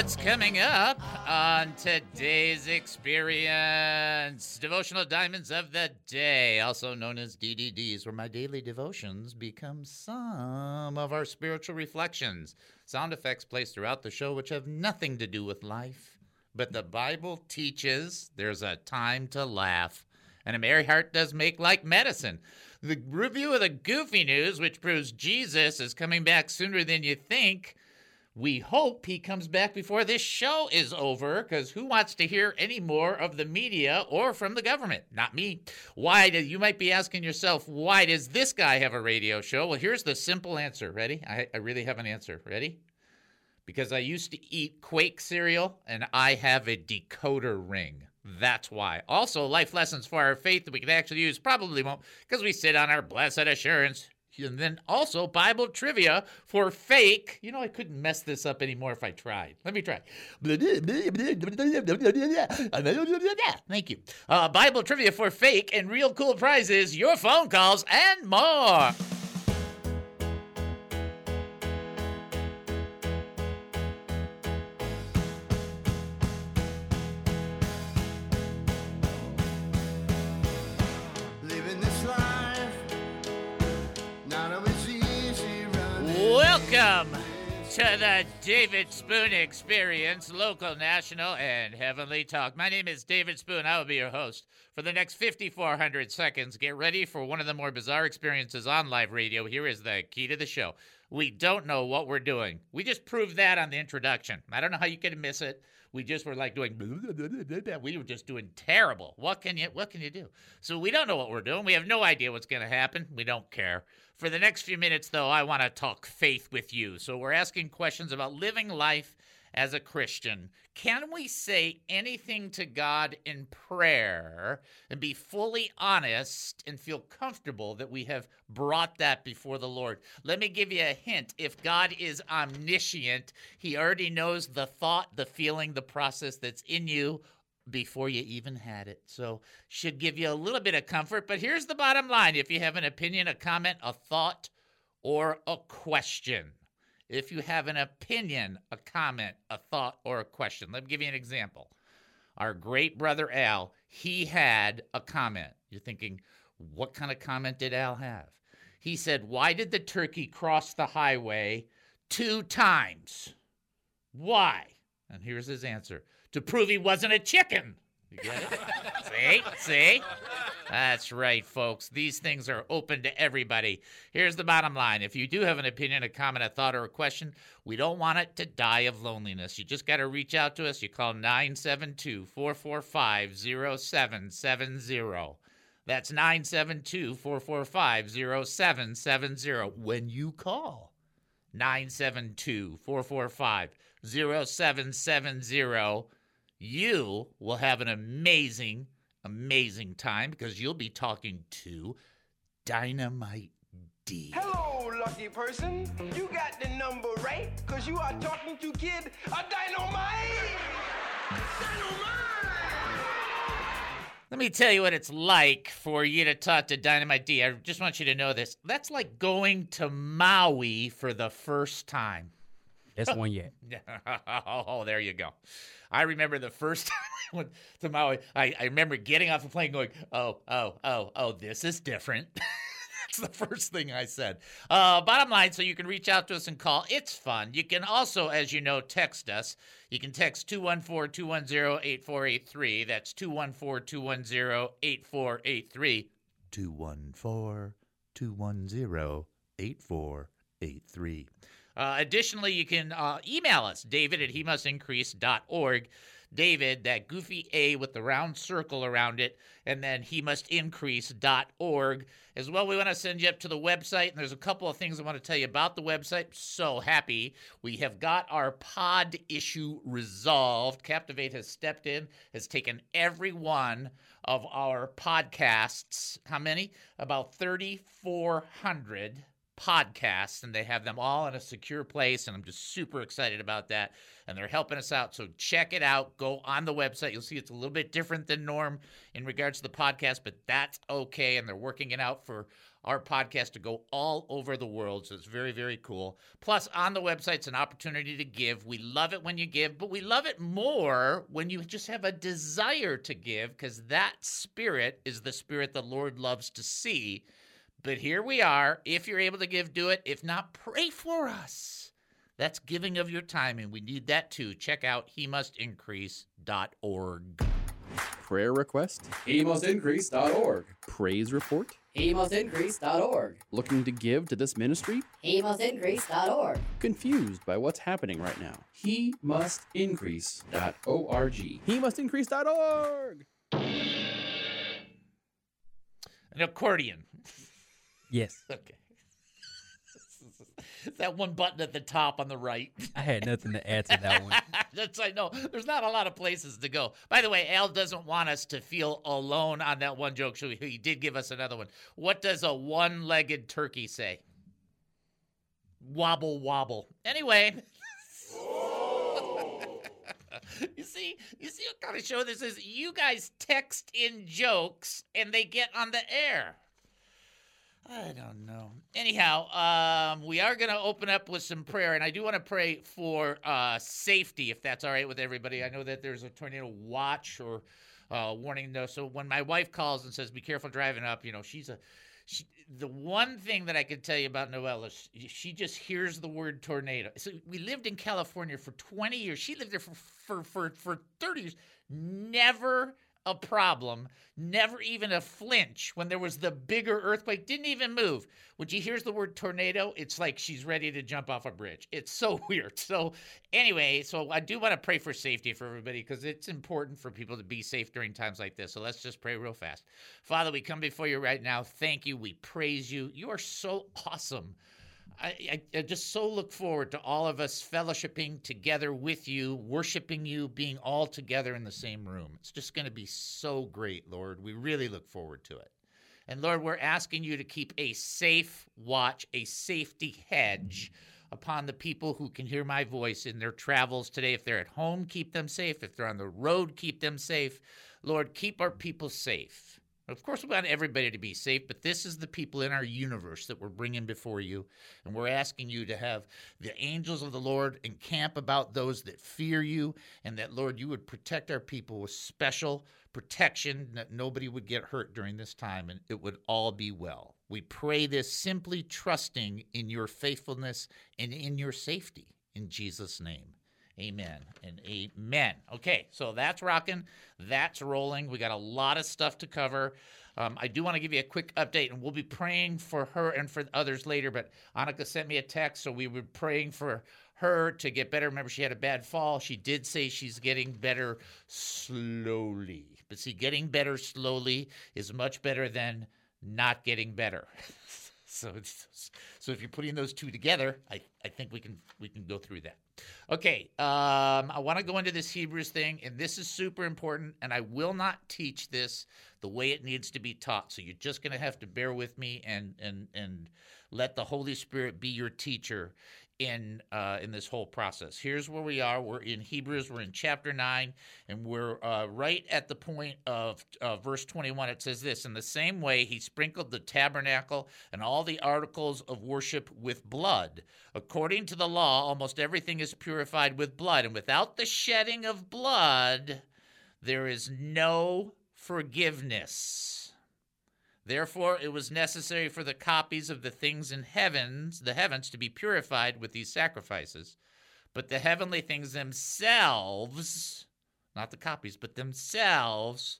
What's coming up on today's experience Devotional Diamonds of the Day, also known as DDDs, where my daily devotions become some of our spiritual reflections. Sound effects placed throughout the show, which have nothing to do with life. But the Bible teaches there's a time to laugh. And a merry heart does make like medicine. The review of the goofy news, which proves Jesus is coming back sooner than you think. We hope he comes back before this show is over, because who wants to hear any more of the media or from the government? Not me. Why do you might be asking yourself, why does this guy have a radio show? Well, here's the simple answer. Ready? I, I really have an answer. Ready? Because I used to eat Quake cereal and I have a decoder ring. That's why. Also, life lessons for our faith that we can actually use probably won't because we sit on our blessed assurance. And then also Bible trivia for fake. You know, I couldn't mess this up anymore if I tried. Let me try. Thank you. Uh, Bible trivia for fake and real cool prizes, your phone calls, and more. To the David Spoon Experience, local, national, and heavenly talk. My name is David Spoon. I will be your host for the next 5,400 seconds. Get ready for one of the more bizarre experiences on live radio. Here is the key to the show. We don't know what we're doing. We just proved that on the introduction. I don't know how you could miss it. We just were like doing we were just doing terrible. What can you what can you do? So we don't know what we're doing. We have no idea what's going to happen. We don't care. For the next few minutes though, I want to talk faith with you. So we're asking questions about living life as a Christian. Can we say anything to God in prayer and be fully honest and feel comfortable that we have brought that before the Lord? Let me give you a hint. If God is omniscient, He already knows the thought, the feeling, the process that's in you before you even had it. So, should give you a little bit of comfort. But here's the bottom line if you have an opinion, a comment, a thought, or a question, if you have an opinion, a comment, a thought, or a question. Let me give you an example. Our great brother Al, he had a comment. You're thinking, what kind of comment did Al have? He said, Why did the turkey cross the highway two times? Why? And here's his answer to prove he wasn't a chicken. You get it? see? See? That's right, folks. These things are open to everybody. Here's the bottom line if you do have an opinion, a comment, a thought, or a question, we don't want it to die of loneliness. You just got to reach out to us. You call 972 445 0770. That's 972 445 0770 when you call. 972 445 0770. You will have an amazing, amazing time because you'll be talking to Dynamite D. Hello, lucky person. You got the number right, cause you are talking to Kid a Dynamite! Dynamite! Let me tell you what it's like for you to talk to Dynamite D. I just want you to know this. That's like going to Maui for the first time. Best one yet. oh, there you go. I remember the first time I went to Maui. I, I remember getting off the plane going, oh, oh, oh, oh, this is different. That's the first thing I said. Uh, bottom line, so you can reach out to us and call. It's fun. You can also, as you know, text us. You can text 214 210 8483. That's 214 210 8483. 214 210 8483. Uh, additionally, you can uh, email us, david at he must. David, that goofy A with the round circle around it, and then he must. As well, we want to send you up to the website, and there's a couple of things I want to tell you about the website. So happy. We have got our pod issue resolved. Captivate has stepped in, has taken every one of our podcasts. How many? About 3,400 podcasts, and they have them all in a secure place. And I'm just super excited about that. And they're helping us out. So check it out. Go on the website. You'll see it's a little bit different than norm in regards to the podcast, but that's okay. And they're working it out for our podcast to go all over the world. So it's very, very cool. Plus, on the website's an opportunity to give. We love it when you give, but we love it more when you just have a desire to give because that spirit is the spirit the Lord loves to see. But here we are. If you're able to give, do it. If not, pray for us. That's giving of your time, and we need that too. Check out he must increase.org. Prayer request? HeMustIncrease.org. Praise report? HeMustIncrease.org. Looking to give to this ministry? HeMustIncrease.org. Confused by what's happening right now? HeMustIncrease.org. HeMustIncrease.org. An accordion. Yes. Okay. that one button at the top on the right. I had nothing to add to that one. That's I know. There's not a lot of places to go. By the way, Al doesn't want us to feel alone on that one joke, so he, did give us another one. What does a one-legged turkey say? Wobble wobble. Anyway. you see, you see what kind of show this is? You guys text in jokes and they get on the air. I don't know. Anyhow, um, we are going to open up with some prayer, and I do want to pray for uh, safety, if that's all right with everybody. I know that there's a tornado watch or uh, warning, though. So when my wife calls and says, "Be careful driving up," you know, she's a. She, the one thing that I can tell you about Noelle is she just hears the word tornado. So we lived in California for 20 years. She lived there for for for, for 30 years. Never a problem, never even a flinch when there was the bigger earthquake, didn't even move. When she hears the word tornado, it's like she's ready to jump off a bridge. It's so weird. So, anyway, so I do want to pray for safety for everybody because it's important for people to be safe during times like this. So, let's just pray real fast. Father, we come before you right now. Thank you. We praise you. You are so awesome. I, I, just so look forward to all of us fellowshipping together with you, worshiping you, being all together in the same room. It's just going to be so great, Lord. We really look forward to it. And Lord, we're asking you to keep a safe watch, a safety hedge upon the people who can hear my voice in their travels today. If they're at home, keep them safe. If they're on the road, keep them safe. Lord, keep our people safe. Of course, we want everybody to be safe, but this is the people in our universe that we're bringing before you. And we're asking you to have the angels of the Lord encamp about those that fear you, and that, Lord, you would protect our people with special protection, that nobody would get hurt during this time, and it would all be well. We pray this simply trusting in your faithfulness and in your safety. In Jesus' name. Amen and amen. Okay, so that's rocking. That's rolling. We got a lot of stuff to cover. Um, I do want to give you a quick update, and we'll be praying for her and for others later. But Annika sent me a text, so we were praying for her to get better. Remember, she had a bad fall. She did say she's getting better slowly. But see, getting better slowly is much better than not getting better. so, so if you're putting those two together, I, I think we can we can go through that. Okay, um, I want to go into this Hebrews thing, and this is super important, and I will not teach this the way it needs to be taught. So you're just going to have to bear with me and and and let the Holy Spirit be your teacher in uh, in this whole process. Here's where we are. We're in Hebrews. We're in chapter nine, and we're uh, right at the point of uh, verse 21. It says this: In the same way, he sprinkled the tabernacle and all the articles of worship with blood. According to the law, almost everything is purified with blood, and without the shedding of blood, there is no forgiveness. Therefore, it was necessary for the copies of the things in heavens, the heavens, to be purified with these sacrifices. But the heavenly things themselves, not the copies, but themselves,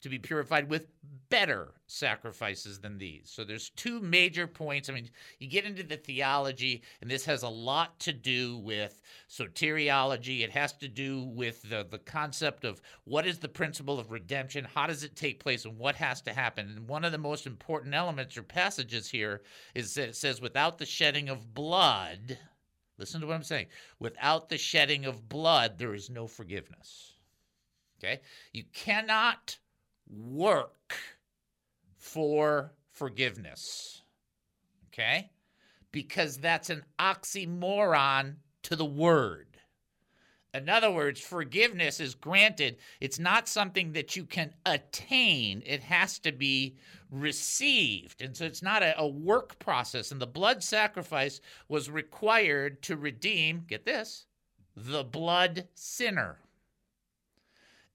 to be purified with better sacrifices than these. So there's two major points. I mean, you get into the theology, and this has a lot to do with soteriology. It has to do with the, the concept of what is the principle of redemption, how does it take place, and what has to happen. And one of the most important elements or passages here is that it says, without the shedding of blood, listen to what I'm saying, without the shedding of blood, there is no forgiveness. Okay? You cannot work for forgiveness. Okay? Because that's an oxymoron to the word. In other words, forgiveness is granted. It's not something that you can attain, it has to be received. And so it's not a, a, work process. And the blood sacrifice was required to redeem, get this, the blood sinner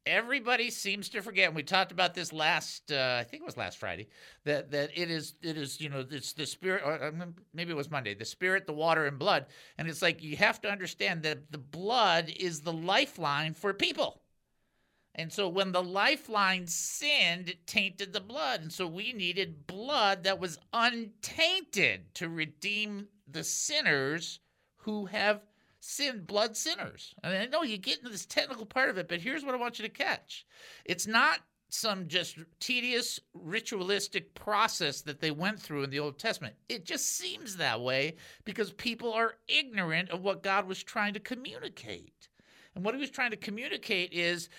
everybody seems to forget and we talked about this last uh, i think it was last friday that that it is it is you know it's the spirit or maybe it was monday the spirit the water and blood. And it's like you have to understand that the blood is the lifeline for people. And so when the lifeline sinned it tainted the blood. And so we needed blood that was untainted to redeem the sinners who have sin, blood sinners. I, mean, I know you get into this technical part of it, but here's what I want you to catch. It's not some just tedious ritualistic process that they went through in the Old Testament. It just seems that way because people are ignorant of what God was trying to communicate. And what he was trying to communicate is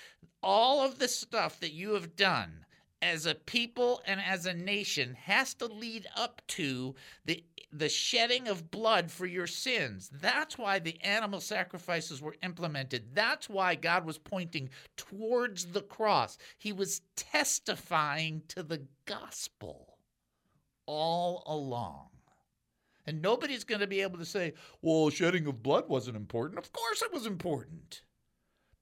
all of the stuff that you have done as a people and as a nation has to lead up to the the shedding of blood for your sins. That's why the animal sacrifices were implemented. That's why God was pointing towards the cross. He was testifying to the gospel all along. And nobody's going to be able to say, well, shedding of blood wasn't important. Of course it was important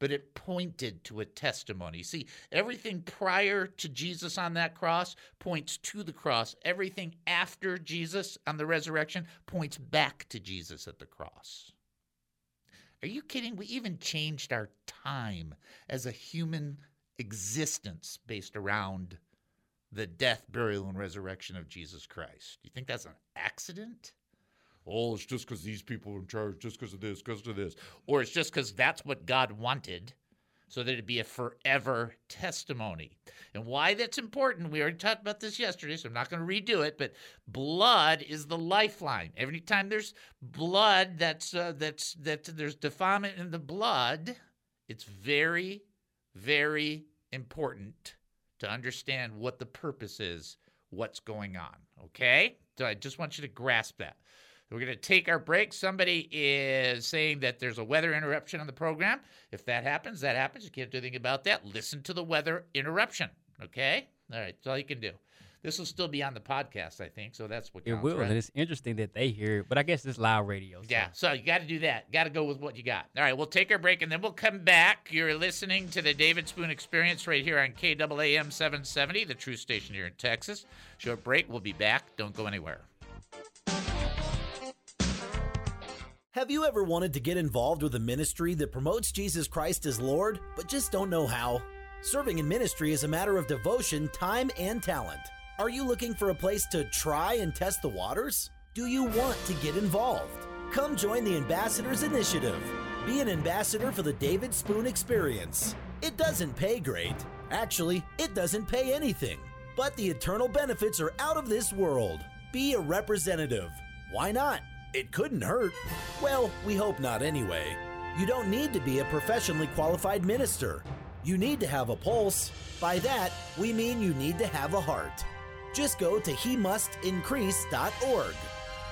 but it pointed to a testimony. See, everything prior to Jesus on that cross points to the cross. Everything after Jesus on the resurrection points back to Jesus at the cross. Are you kidding? We even changed our time as a human existence based around the death, burial, and resurrection of Jesus Christ. Do you think that's an accident? Oh, it's just because these people are in charge, just because of this, because of this. Or it's just because that's what God wanted, so that it'd be a forever testimony. And why that's important, we already talked about this yesterday, so I'm not going to redo it, but blood is the lifeline. Every time there's blood that's, uh, that's, that there's defilement in the blood, it's very, very important to understand what the purpose is, what's going on. Okay? So I just want you to grasp that. We're going to take our break. Somebody is saying that there's a weather interruption on the program. If that happens, that happens. You can't do anything about that. Listen to the weather interruption. Okay? All right. That's all you can do. This will still be on the podcast, I think. So that's what It will, right? and it's interesting that they hear it, but I guess it's loud radio. So. Yeah, so you got to do that. Got to go with what you got. All right, we'll take our break and then we'll come back. You're listening to the David Spoon Experience right here on KAAM 770, the true station here in Texas. Short break. We'll be back. Don't go anywhere. Have you ever wanted to get involved with a ministry that promotes Jesus Christ as Lord, but just don't know how? Serving in ministry is a matter of devotion, time, and talent. Are you looking for a place to try and test the waters? Do you want to get involved? Come join the Ambassadors Initiative. Be an ambassador for the David Spoon Experience. It doesn't pay great. Actually, it doesn't pay anything. But the eternal benefits are out of this world. Be a representative. Why not? It couldn't hurt. Well, we hope not anyway. You don't need to be a professionally qualified minister. You need to have a pulse. By that, we mean you need to have a heart. Just go to he hemustincrease.org.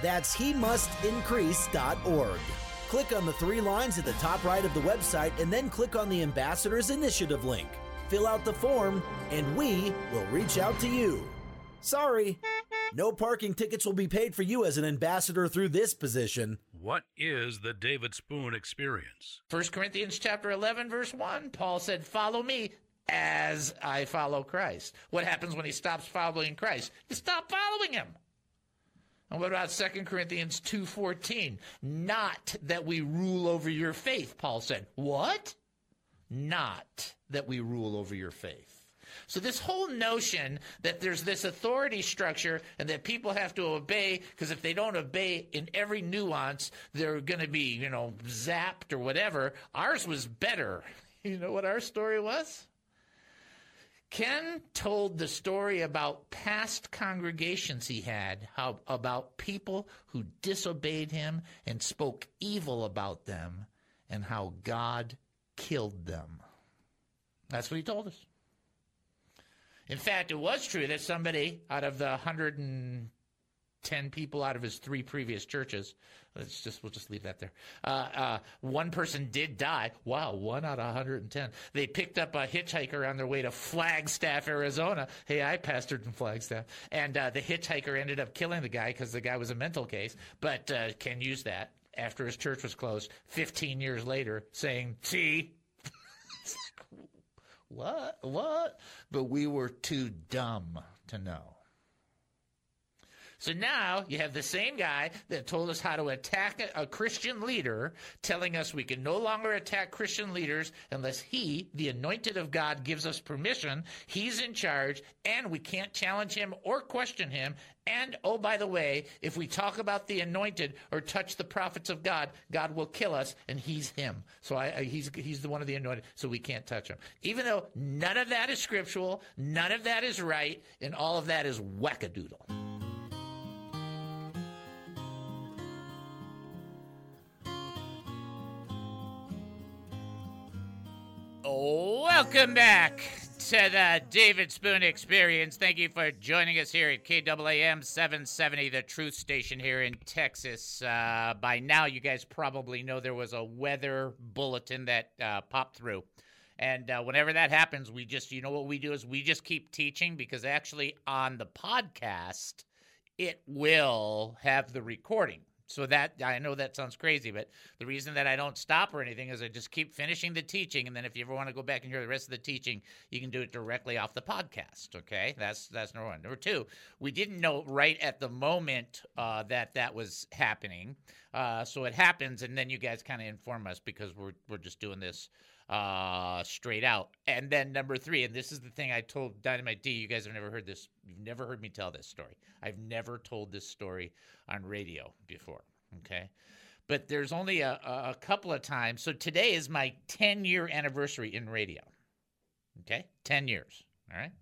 That's he hemustincrease.org. Click on the three lines at the top right of the website and then click on the Ambassadors Initiative link. Fill out the form, and we will reach out to you. Sorry, no parking tickets will be paid for you as an ambassador through this position. What is the David Spoon experience? 1 Corinthians chapter 11 verse 1, Paul said, "Follow me as I follow Christ." What happens when he stops following Christ? You stop following him. And what about 2 Corinthians 2:14? Not that we rule over your faith, Paul said. What? Not that we rule over your faith. So this whole notion that there's this authority structure and that people have to obey because if they don't obey in every nuance, they're going to be, you know, zapped or whatever. Ours was better. You know what our story was? Ken told the story about past congregations he had, how about people who disobeyed him and spoke evil about them, and how God killed them. That's what he told us. In fact, it was true that somebody out of the 110 people out of his three previous churches, let's just we'll just leave that there. Uh, uh, one person did die. Wow, one out of 110. They picked up a hitchhiker on their way to Flagstaff, Arizona. Hey, I pastored in Flagstaff, and uh, the hitchhiker ended up killing the guy because the guy was a mental case. But uh, Ken used that after his church was closed 15 years later, saying, "See." What? What? But we were too dumb to know. So now you have the same guy that told us how to attack a, Christian leader, telling us we can no longer attack Christian leaders unless he, the anointed of God, gives us permission. He's in charge, and we can't challenge him or question him. And oh, by the way, if we talk about the anointed or touch the prophets of God, God will kill us, and he's him. So I, I, he's he's the one of the anointed, so we can't touch him. Even though none of that is scriptural, none of that is right, and all of that is wackadoodle. Oh, welcome back to the David Spoon Experience. Thank you for joining us here at KAAM 770, the truth station here in Texas. Uh, by now, you guys probably know there was a weather bulletin that uh, popped through. And uh, whenever that happens, we just, you know what we do is we just keep teaching because actually on the podcast, it will have the recording. So that I know that sounds crazy, but the reason that I don't stop or anything is I just keep finishing the teaching, and then if you ever want to go back and hear the rest of the teaching, you can do it directly off the podcast. Okay, that's that's number one. Number two, we didn't know right at the moment uh, that that was happening, uh, so it happens, and then you guys kind of inform us because we're we're just doing this uh, straight out. And then number three, and this is the thing I told Dynamite D. You guys have never heard this. You've never heard me tell this story. I've never told this story on radio before. Okay. But there's only a, a couple of times. So today is my 10 year anniversary in radio. Okay. 10 years. All right.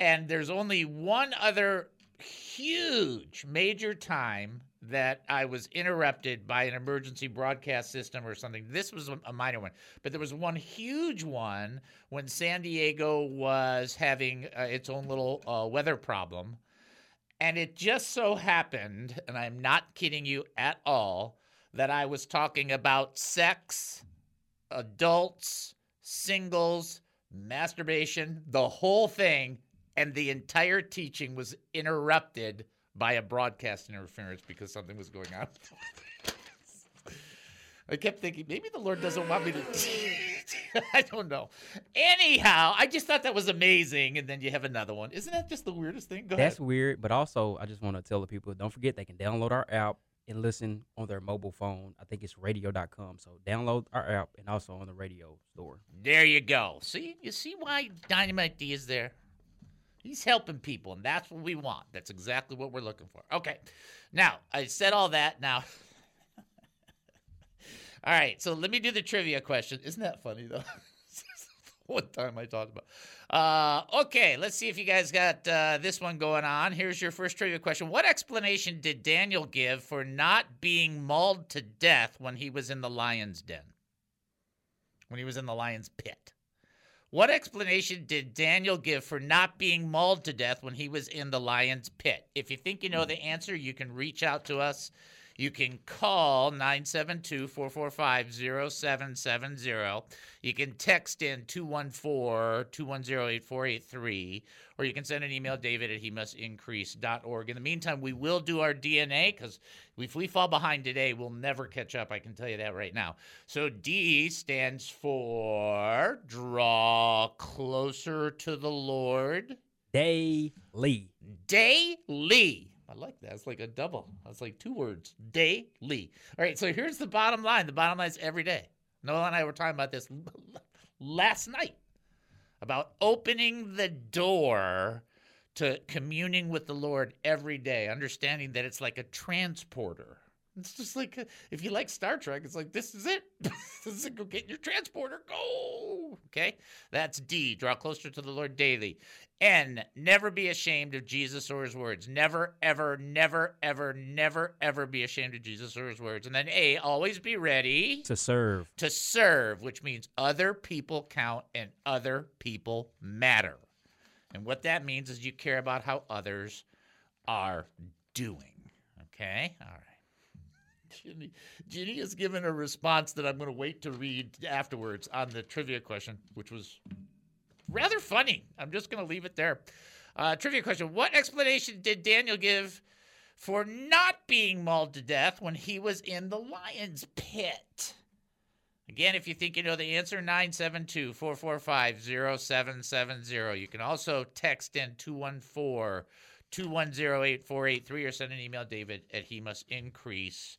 And there's only one other huge major time that I was interrupted by an emergency broadcast system or something. This was a minor one, but there was one huge one when San Diego was having uh, its own little uh, weather problem. And it just so happened, and I'm not kidding you at all, that I was talking about sex, adults, singles, masturbation, the whole thing, and the entire teaching was interrupted by a broadcast interference because something was going on. I kept thinking maybe the Lord doesn't want me to. I don't know. Anyhow, I just thought that was amazing, and then you have another one. Isn't that just the weirdest thing? Go That's ahead. weird, but also I just want to tell the people don't forget they can download our app and listen on their mobile phone. I think it's radio.com. So download our app and also on the radio store. There you go. See, you see why Dynamite D is there. He's helping people, and that's what we want. That's exactly what we're looking for. Okay. Now, I said all that. Now, all right. So let me do the trivia question. Isn't that funny, though? One time I talked about. Uh, okay, let's see if you guys got uh, this one going on. Here's your first trivia question. What explanation did Daniel give for not being mauled to death when he was in the lion's den? When he was in the lion's pit? What explanation did Daniel give for not being mauled to death when he was in the lion's pit? If you think you know hmm. the answer, you can reach out to us. You can call 972 445 0770. You can text in 214 210 8483, or you can send an email, david at he must increase.org. In the meantime, we will do our DNA because if we fall behind today, we'll never catch up. I can tell you that right now. So D stands for draw closer to the Lord. Daily. Daily. I like that. It's like a double. It's like two words. Daily. All right. So here's the bottom line. The bottom line is every day. Noah and I were talking about this last night. about opening the door to communing with the Lord every day, understanding that it's like a transporter. It's just like if you like Star Trek, it's like this is it. this is it. Go get your transporter. Go. Okay, that's D. Draw closer to the Lord daily. N. Never be ashamed of Jesus or His words. Never, ever, never, ever, never, ever be ashamed of Jesus or His words. And then A. Always be ready To serve. to serve, which means other people count and other people matter. And what that means is you care about how others are doing. Okay? All right. Ginny, Ginny has given a response that I'm going to wait to read afterwards on the trivia question, which was rather funny. I'm just going to leave it there. Uh, trivia question What explanation did Daniel give for not being mauled to death when he was in the lion's pit? Again, if you think you know the answer, 972 445 0770. You can also text in 214 210 8483 or send an email, David, at he must increase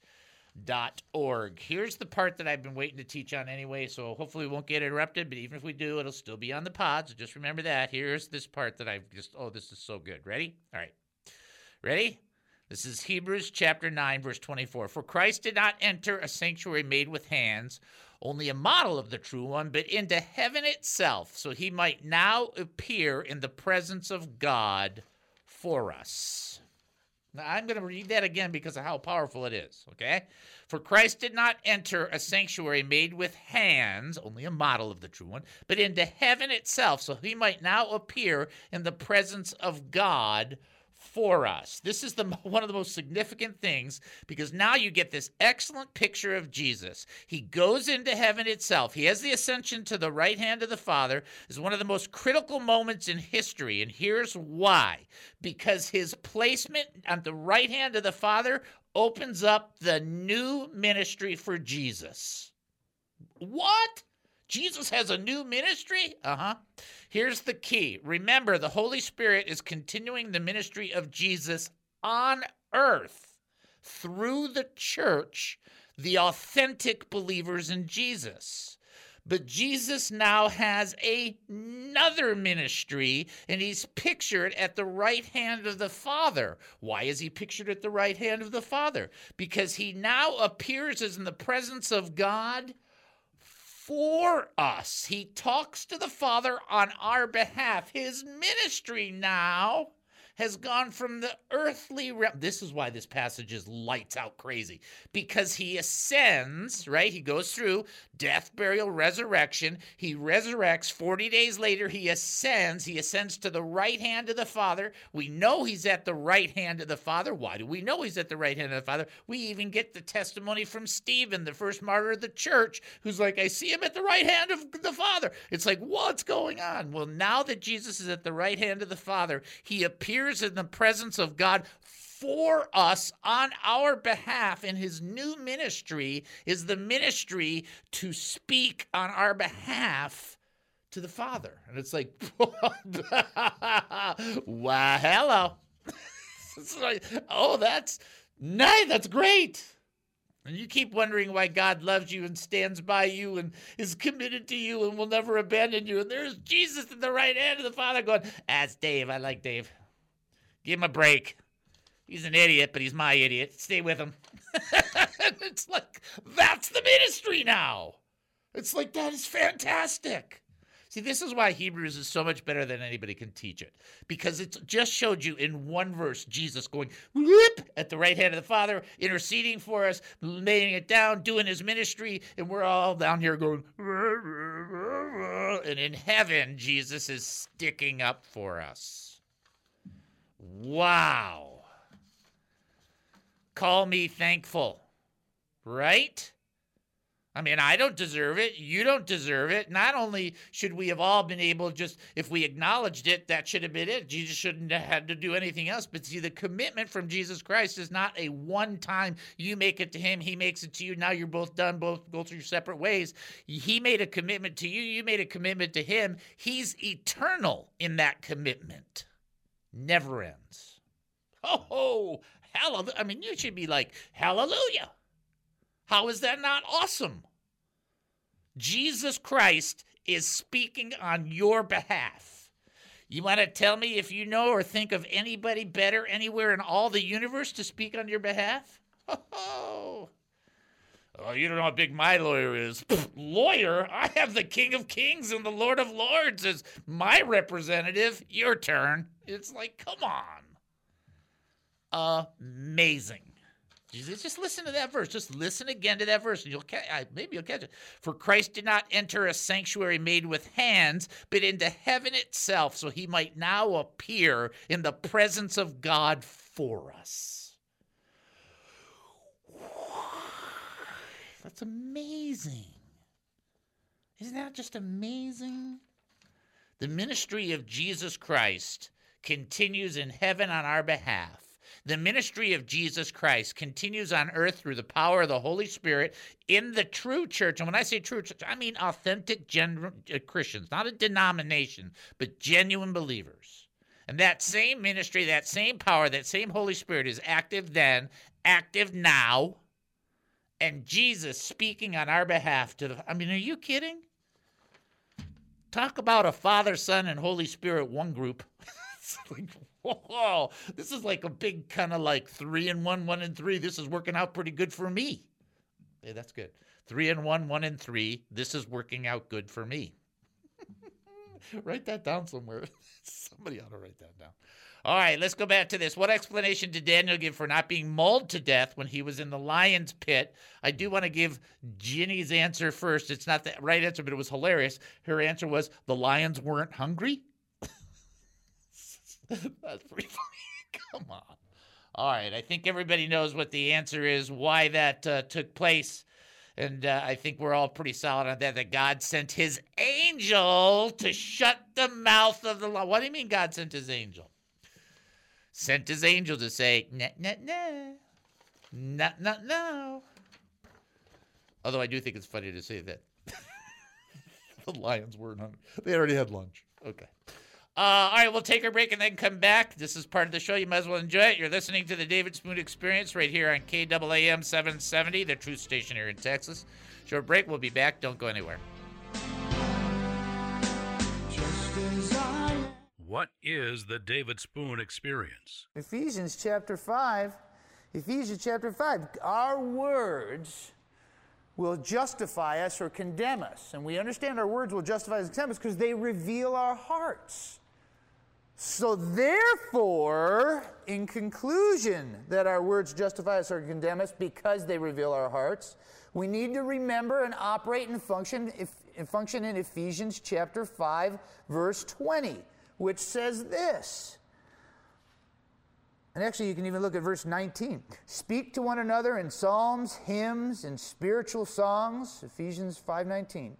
org. Here's the part that I've been waiting to teach on anyway, so hopefully we won't get interrupted, but even if we do, it'll still be on the pod. So just remember that. Here's this part that I've just oh, this is so good. Ready? All right. Ready? This is Hebrews chapter 9, verse 24. For Christ did not enter a sanctuary made with hands, only a model of the true one, but into heaven itself, so he might now appear in the presence of God for us. I'm going to read that again because of how powerful it is, okay? For Christ did not enter a sanctuary made with hands, only a model of the true one, but into heaven itself, so he might now appear in the presence of God for us. This is the one of the most significant things because now you get this excellent picture of Jesus. He goes into heaven itself. He has the ascension to the right hand of the Father. is one of the most critical moments in history, and here's why. Because his placement at the right hand of the Father opens up the new ministry for Jesus. What? Jesus has a new ministry? Uh huh. Here's the key remember, the Holy Spirit is continuing the ministry of Jesus on earth through the church, the authentic believers in Jesus. But Jesus now has another ministry, and he's pictured at the right hand of the Father. Why is he pictured at the right hand of the Father? Because he now appears as in the presence of God for us. He talks to the Father on our behalf. His ministry now has gone from the earthly realm. This is why this passage is lights out crazy because he ascends, right? He goes through death, burial, resurrection. He resurrects. 40 days later, he ascends. He ascends to the right hand of the Father. We know he's at the right hand of the Father. Why do we know he's at the right hand of the Father? We even get the testimony from Stephen, the first martyr of the church, who's like, I see him at the right hand of the Father. It's like, what's going on? Well, now that Jesus is at the right hand of the Father, he appears in the presence of God for us on our behalf in his new ministry is the ministry to speak on our behalf to the father and it's like wow hello like, oh that's nice that's great and you keep wondering why God loves you and stands by you and is committed to you and will never abandon you. And there's Jesus at the right hand of the Father going, That's Dave. I like Dave. Give him a break. He's an idiot, but he's my idiot. Stay with him. it's like, that's the ministry now. It's like, that is fantastic. See, this is why Hebrews is so much better than anybody can teach it. Because it just showed you in one verse Jesus going whoop at the right hand of the Father, interceding for us, laying it down, doing his ministry, and we're all down here going, and in heaven, Jesus is sticking up for us. Wow. Call me thankful, right? I mean, I don't deserve it. You don't deserve it. Not only should we have all been able just, if we acknowledged it, that should have been it. Jesus shouldn't have had to do anything else. But see, the commitment from Jesus Christ is not a one time, you make it to him, he makes it to you. Now you're both done, both go through your separate ways. He made a commitment to you, you made a commitment to him. He's eternal in that commitment, never ends. Oh, hallelujah. I mean, you should be like, hallelujah. How is that not awesome? Jesus Christ is speaking on your behalf. You want to tell me if you know or think of anybody better anywhere in all the universe to speak on your behalf? Oh, oh you don't know how big my lawyer is. Pfft, lawyer? I have the King of Kings and the Lord of Lords as my representative. Your turn. It's like, come on. Amazing. Jesus, just listen to that verse. Just listen again to that verse, and you'll catch. Maybe you'll catch it. For Christ did not enter a sanctuary made with hands, but into heaven itself, so he might now appear in the presence of God for us. That's amazing. Isn't that just amazing? The ministry of Jesus Christ continues in heaven on our behalf. The ministry of Jesus Christ continues on earth through the power of the Holy Spirit in the true church. And when I say true church, I mean authentic gen- uh, Christians, not a denomination, but genuine believers. And that same ministry, that same power, that same Holy Spirit is active then, active now, and Jesus speaking on our behalf to the. I mean, are you kidding? Talk about a Father, Son, and Holy Spirit one group. it's like, whoa, this is like a big kind of like three and one, one and three. This is working out pretty good for me. Hey, that's good. Three and one, one and three. This is working out good for me. write that down somewhere. Somebody ought to write that down. All right, let's go back to this. What explanation did Daniel give for not being mauled to death when he was in the lion's pit? I do want to give Ginny's answer first. It's not the right answer, but it was hilarious. Her answer was the lions weren't hungry. That's pretty funny. Come on. All right, I think everybody knows what the answer is, why that uh, took place. And uh, I think we're all pretty solid on that. That God sent his angel to shut the mouth of the lion. What do you mean God sent his angel? Sent his angel to say, nah, nah, nah, nah, nah, no. Although I do think it's funny to say that the lions weren't hungry. They already had lunch. Okay. Uh, all right, we'll take a break and then come back. This is part of the show. You might as well enjoy it. You're listening to the David Spoon Experience right here on KAAM 770, the truth station here in Texas. Short break. We'll be back. Don't go anywhere. What is the David Spoon Experience? Ephesians chapter 5. Ephesians chapter 5. Our words will justify us or condemn us. And we understand our words will justify us and condemn us because they reveal our hearts. So, therefore, in conclusion, that our words justify us or condemn us because they reveal our hearts, we need to remember and operate and function, if, and function in Ephesians chapter 5, verse 20, which says this. And actually, you can even look at verse 19. Speak to one another in psalms, hymns, and spiritual songs, Ephesians 5.19.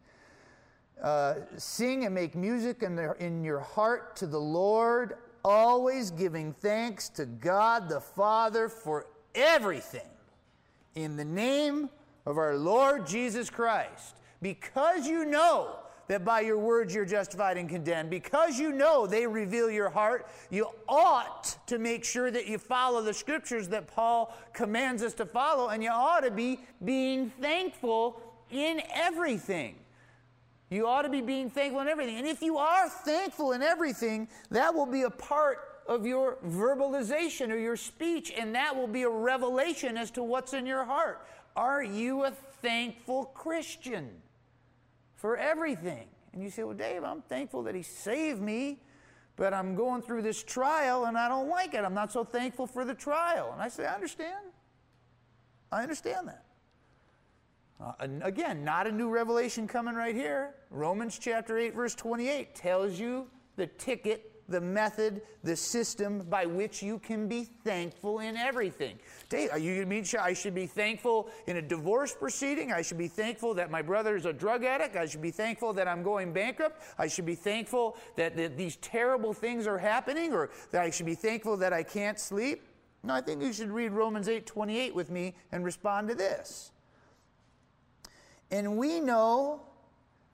Uh, sing and make music in, the, in your heart to the Lord, always giving thanks to God the Father for everything in the name of our Lord Jesus Christ. Because you know that by your words you're justified and condemned, because you know they reveal your heart, you ought to make sure that you follow the scriptures that Paul commands us to follow, and you ought to be being thankful in everything. You ought to be being thankful in everything. And if you are thankful in everything, that will be a part of your verbalization or your speech, and that will be a revelation as to what's in your heart. Are you a thankful Christian for everything? And you say, Well, Dave, I'm thankful that He saved me, but I'm going through this trial and I don't like it. I'm not so thankful for the trial. And I say, I understand. I understand that. Uh, again, not a new revelation coming right here. Romans chapter 8, verse 28 tells you the ticket, the method, the system by which you can be thankful in everything. Dave, are you mean I should be thankful in a divorce proceeding? I should be thankful that my brother is a drug addict. I should be thankful that I'm going bankrupt. I should be thankful that, that these terrible things are happening, or that I should be thankful that I can't sleep. No, I think you should read Romans 8, 28 with me and respond to this. And we know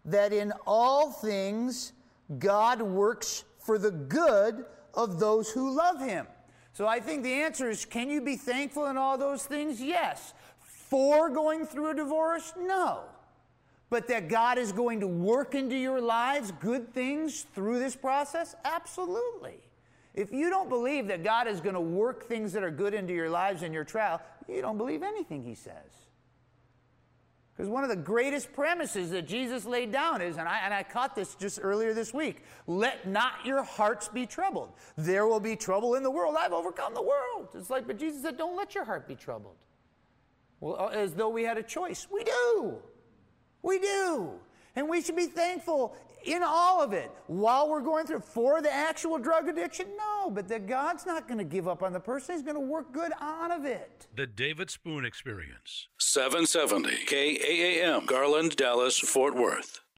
that in all things God works for the good of those who love him. So I think the answer is can you be thankful in all those things? Yes. For going through a divorce? No. but that God is going to work into your lives good things through this process? Absolutely. If you don't believe that God is going to work things that are good into your lives in your trial, you don't believe anything He says. Because one of the greatest premises that Jesus laid down is, and I, and I caught this just earlier this week let not your hearts be troubled. There will be trouble in the world. I've overcome the world. It's like, but Jesus said, don't let your heart be troubled. Well, uh, as though we had a choice. We do. We do. And we should be thankful in all of it while we're going through for the actual drug addiction. No, but that God's not going to give up on the person. He's going to work good out of it. The David Spoon Experience. 770 KAAM, Garland, Dallas, Fort Worth.